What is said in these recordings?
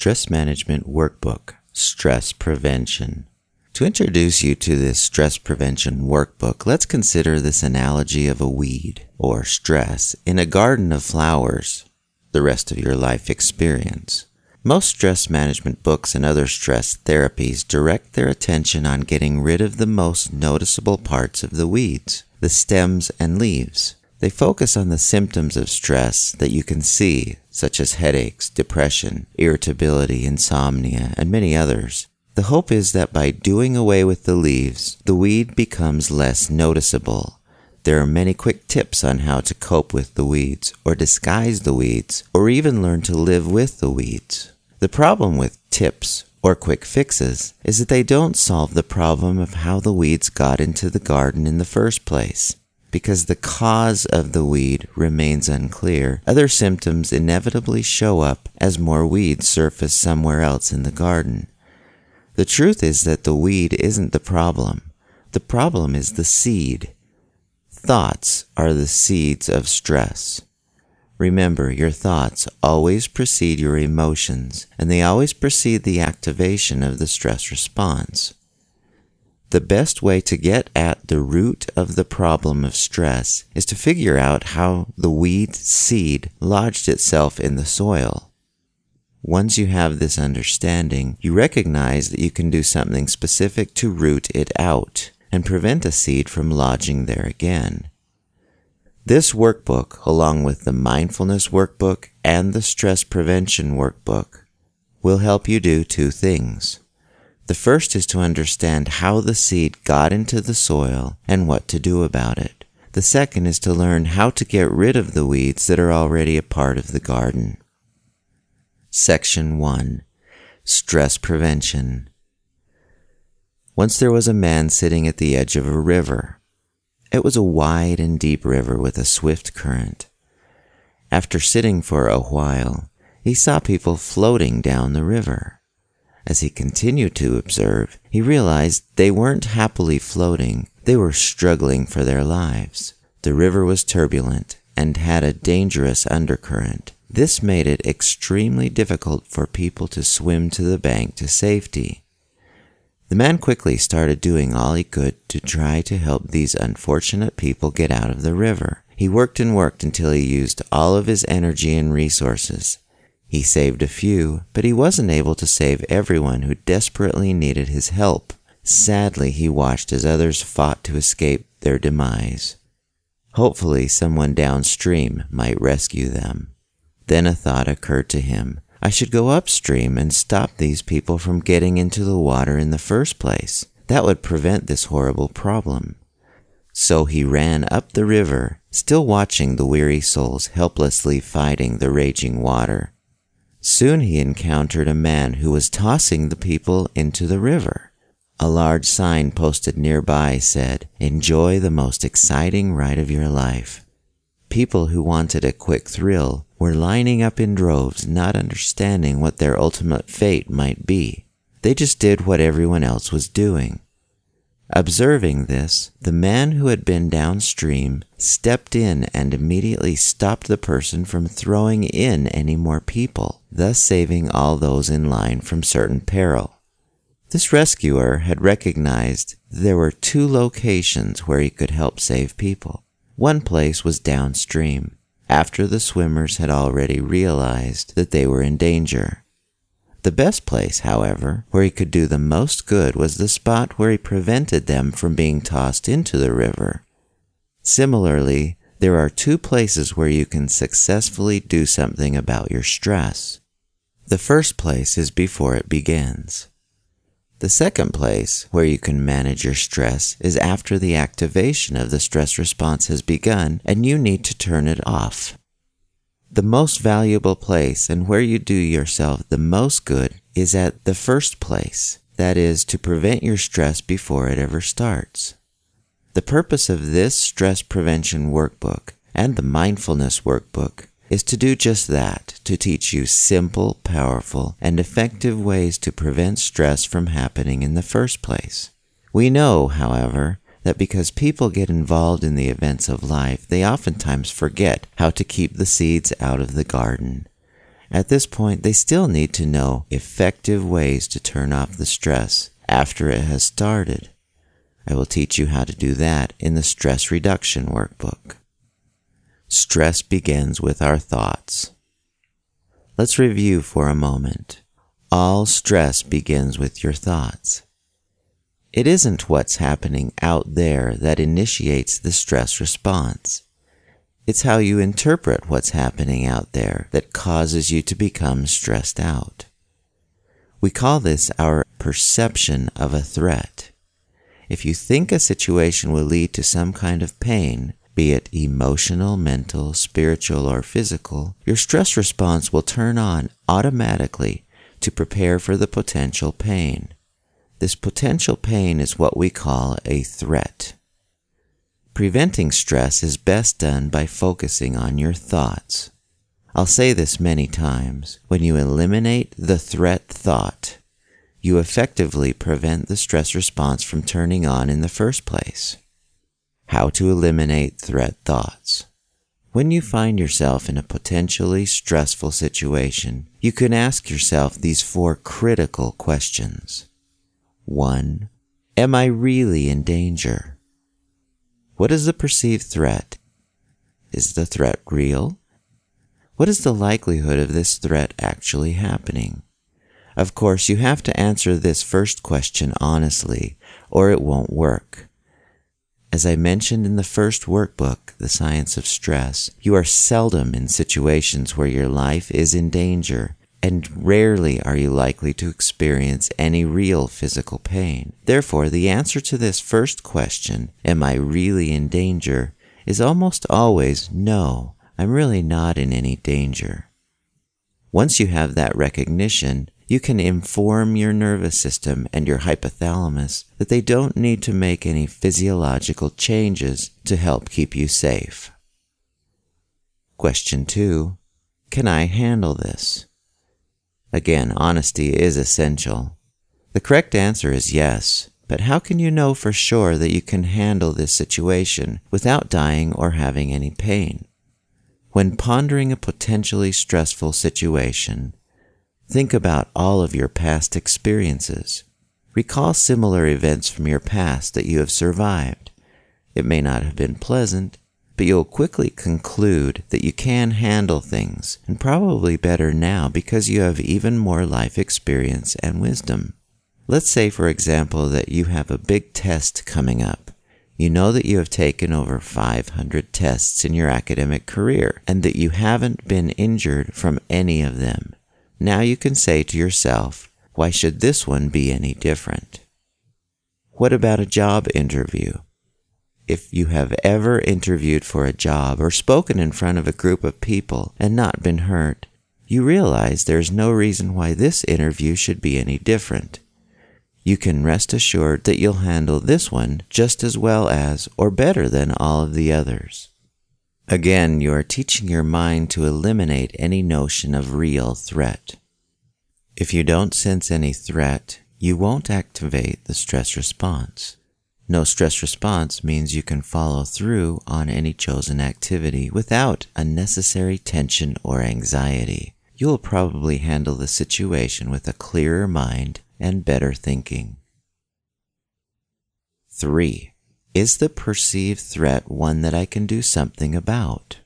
Stress Management Workbook Stress Prevention. To introduce you to this stress prevention workbook, let's consider this analogy of a weed, or stress, in a garden of flowers, the rest of your life experience. Most stress management books and other stress therapies direct their attention on getting rid of the most noticeable parts of the weeds, the stems and leaves. They focus on the symptoms of stress that you can see, such as headaches, depression, irritability, insomnia, and many others. The hope is that by doing away with the leaves, the weed becomes less noticeable. There are many quick tips on how to cope with the weeds, or disguise the weeds, or even learn to live with the weeds. The problem with tips or quick fixes is that they don't solve the problem of how the weeds got into the garden in the first place. Because the cause of the weed remains unclear, other symptoms inevitably show up as more weeds surface somewhere else in the garden. The truth is that the weed isn't the problem. The problem is the seed. Thoughts are the seeds of stress. Remember, your thoughts always precede your emotions, and they always precede the activation of the stress response. The best way to get at the root of the problem of stress is to figure out how the weed seed lodged itself in the soil. Once you have this understanding, you recognize that you can do something specific to root it out and prevent a seed from lodging there again. This workbook, along with the mindfulness workbook and the stress prevention workbook, will help you do two things. The first is to understand how the seed got into the soil and what to do about it. The second is to learn how to get rid of the weeds that are already a part of the garden. Section 1 Stress Prevention Once there was a man sitting at the edge of a river. It was a wide and deep river with a swift current. After sitting for a while, he saw people floating down the river. As he continued to observe, he realized they weren't happily floating, they were struggling for their lives. The river was turbulent and had a dangerous undercurrent. This made it extremely difficult for people to swim to the bank to safety. The man quickly started doing all he could to try to help these unfortunate people get out of the river. He worked and worked until he used all of his energy and resources. He saved a few, but he wasn't able to save everyone who desperately needed his help. Sadly, he watched as others fought to escape their demise. Hopefully, someone downstream might rescue them. Then a thought occurred to him. I should go upstream and stop these people from getting into the water in the first place. That would prevent this horrible problem. So he ran up the river, still watching the weary souls helplessly fighting the raging water. Soon he encountered a man who was tossing the people into the river. A large sign posted nearby said, Enjoy the most exciting ride of your life. People who wanted a quick thrill were lining up in droves, not understanding what their ultimate fate might be. They just did what everyone else was doing. Observing this, the man who had been downstream stepped in and immediately stopped the person from throwing in any more people, thus saving all those in line from certain peril. This rescuer had recognized there were two locations where he could help save people. One place was downstream, after the swimmers had already realized that they were in danger. The best place, however, where he could do the most good was the spot where he prevented them from being tossed into the river. Similarly, there are two places where you can successfully do something about your stress. The first place is before it begins. The second place where you can manage your stress is after the activation of the stress response has begun and you need to turn it off. The most valuable place and where you do yourself the most good is at the first place, that is, to prevent your stress before it ever starts. The purpose of this stress prevention workbook and the mindfulness workbook is to do just that, to teach you simple, powerful, and effective ways to prevent stress from happening in the first place. We know, however, that because people get involved in the events of life, they oftentimes forget how to keep the seeds out of the garden. At this point, they still need to know effective ways to turn off the stress after it has started. I will teach you how to do that in the Stress Reduction Workbook. Stress begins with our thoughts. Let's review for a moment. All stress begins with your thoughts. It isn't what's happening out there that initiates the stress response. It's how you interpret what's happening out there that causes you to become stressed out. We call this our perception of a threat. If you think a situation will lead to some kind of pain, be it emotional, mental, spiritual, or physical, your stress response will turn on automatically to prepare for the potential pain. This potential pain is what we call a threat. Preventing stress is best done by focusing on your thoughts. I'll say this many times. When you eliminate the threat thought, you effectively prevent the stress response from turning on in the first place. How to eliminate threat thoughts. When you find yourself in a potentially stressful situation, you can ask yourself these four critical questions. 1. Am I really in danger? What is the perceived threat? Is the threat real? What is the likelihood of this threat actually happening? Of course, you have to answer this first question honestly, or it won't work. As I mentioned in the first workbook, The Science of Stress, you are seldom in situations where your life is in danger, and rarely are you likely to experience any real physical pain. Therefore, the answer to this first question, Am I really in danger? is almost always no, I'm really not in any danger. Once you have that recognition, you can inform your nervous system and your hypothalamus that they don't need to make any physiological changes to help keep you safe. Question two Can I handle this? Again, honesty is essential. The correct answer is yes, but how can you know for sure that you can handle this situation without dying or having any pain? When pondering a potentially stressful situation, Think about all of your past experiences. Recall similar events from your past that you have survived. It may not have been pleasant, but you'll quickly conclude that you can handle things, and probably better now because you have even more life experience and wisdom. Let's say, for example, that you have a big test coming up. You know that you have taken over 500 tests in your academic career and that you haven't been injured from any of them. Now you can say to yourself, why should this one be any different? What about a job interview? If you have ever interviewed for a job or spoken in front of a group of people and not been hurt, you realize there's no reason why this interview should be any different. You can rest assured that you'll handle this one just as well as or better than all of the others. Again, you are teaching your mind to eliminate any notion of real threat. If you don't sense any threat, you won't activate the stress response. No stress response means you can follow through on any chosen activity without unnecessary tension or anxiety. You will probably handle the situation with a clearer mind and better thinking. 3. Is the perceived threat one that I can do something about?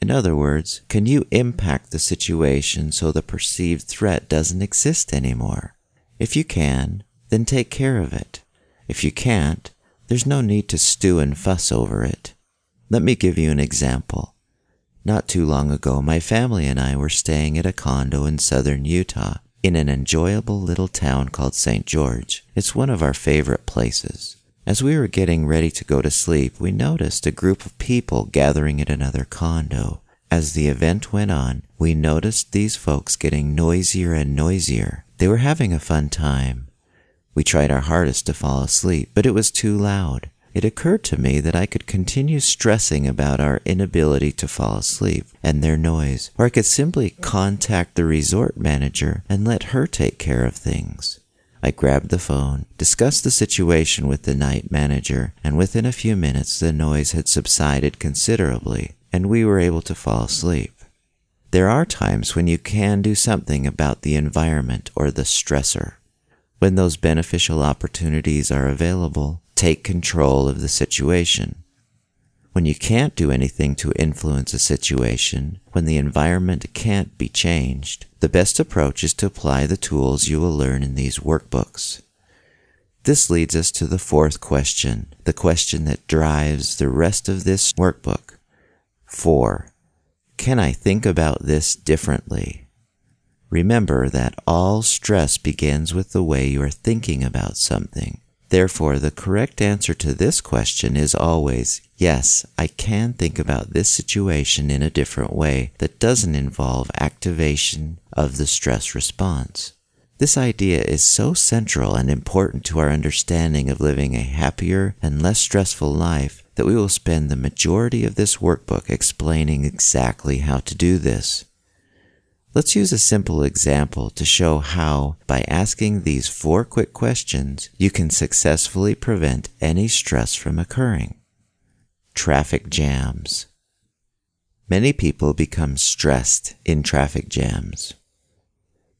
In other words, can you impact the situation so the perceived threat doesn't exist anymore? If you can, then take care of it. If you can't, there's no need to stew and fuss over it. Let me give you an example. Not too long ago, my family and I were staying at a condo in southern Utah in an enjoyable little town called St. George. It's one of our favorite places. As we were getting ready to go to sleep, we noticed a group of people gathering at another condo. As the event went on, we noticed these folks getting noisier and noisier. They were having a fun time. We tried our hardest to fall asleep, but it was too loud. It occurred to me that I could continue stressing about our inability to fall asleep and their noise, or I could simply contact the resort manager and let her take care of things. I grabbed the phone, discussed the situation with the night manager, and within a few minutes the noise had subsided considerably, and we were able to fall asleep. there are times when you can do something about the environment or the stressor. When those beneficial opportunities are available, take control of the situation. When you can't do anything to influence a situation, when the environment can't be changed, the best approach is to apply the tools you will learn in these workbooks. This leads us to the fourth question, the question that drives the rest of this workbook. 4. Can I think about this differently? Remember that all stress begins with the way you are thinking about something. Therefore, the correct answer to this question is always, yes, I can think about this situation in a different way that doesn't involve activation of the stress response. This idea is so central and important to our understanding of living a happier and less stressful life that we will spend the majority of this workbook explaining exactly how to do this. Let's use a simple example to show how, by asking these four quick questions, you can successfully prevent any stress from occurring. Traffic jams. Many people become stressed in traffic jams.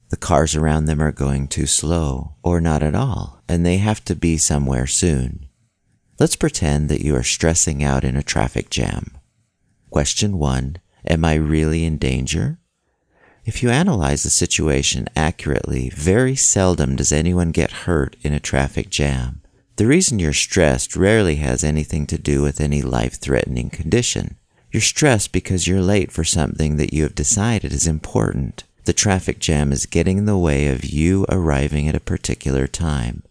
The cars around them are going too slow, or not at all, and they have to be somewhere soon. Let's pretend that you are stressing out in a traffic jam. Question one Am I really in danger? If you analyze the situation accurately, very seldom does anyone get hurt in a traffic jam. The reason you're stressed rarely has anything to do with any life threatening condition. You're stressed because you're late for something that you have decided is important. The traffic jam is getting in the way of you arriving at a particular time.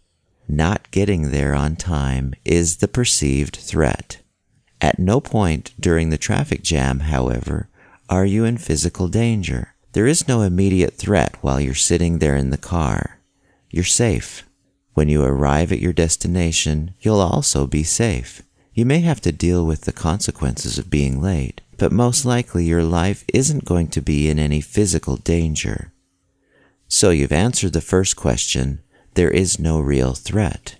Not getting there on time is the perceived threat. At no point during the traffic jam, however, are you in physical danger. There is no immediate threat while you're sitting there in the car. You're safe. When you arrive at your destination, you'll also be safe. You may have to deal with the consequences of being late, but most likely your life isn't going to be in any physical danger. So you've answered the first question, there is no real threat.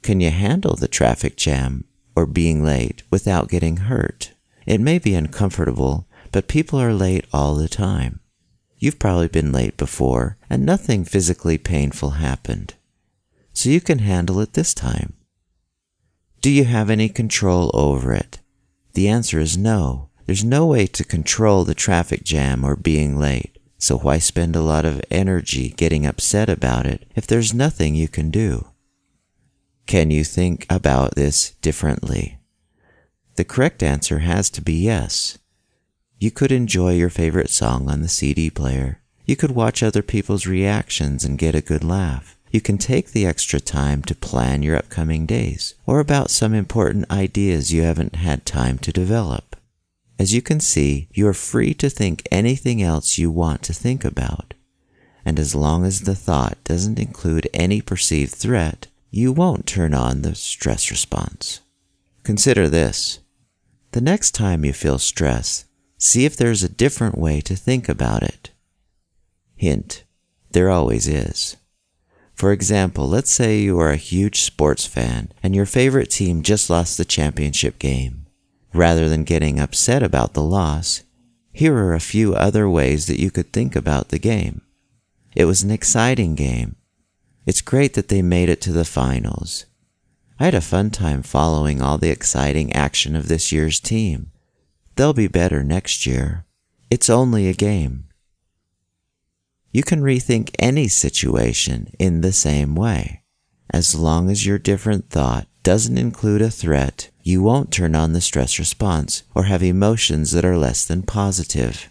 Can you handle the traffic jam or being late without getting hurt? It may be uncomfortable, but people are late all the time. You've probably been late before, and nothing physically painful happened. So you can handle it this time. Do you have any control over it? The answer is no. There's no way to control the traffic jam or being late. So why spend a lot of energy getting upset about it if there's nothing you can do? Can you think about this differently? The correct answer has to be yes. You could enjoy your favorite song on the CD player. You could watch other people's reactions and get a good laugh. You can take the extra time to plan your upcoming days or about some important ideas you haven't had time to develop. As you can see, you are free to think anything else you want to think about. And as long as the thought doesn't include any perceived threat, you won't turn on the stress response. Consider this. The next time you feel stress, See if there's a different way to think about it. Hint, there always is. For example, let's say you are a huge sports fan and your favorite team just lost the championship game. Rather than getting upset about the loss, here are a few other ways that you could think about the game. It was an exciting game. It's great that they made it to the finals. I had a fun time following all the exciting action of this year's team. They'll be better next year. It's only a game. You can rethink any situation in the same way. As long as your different thought doesn't include a threat, you won't turn on the stress response or have emotions that are less than positive.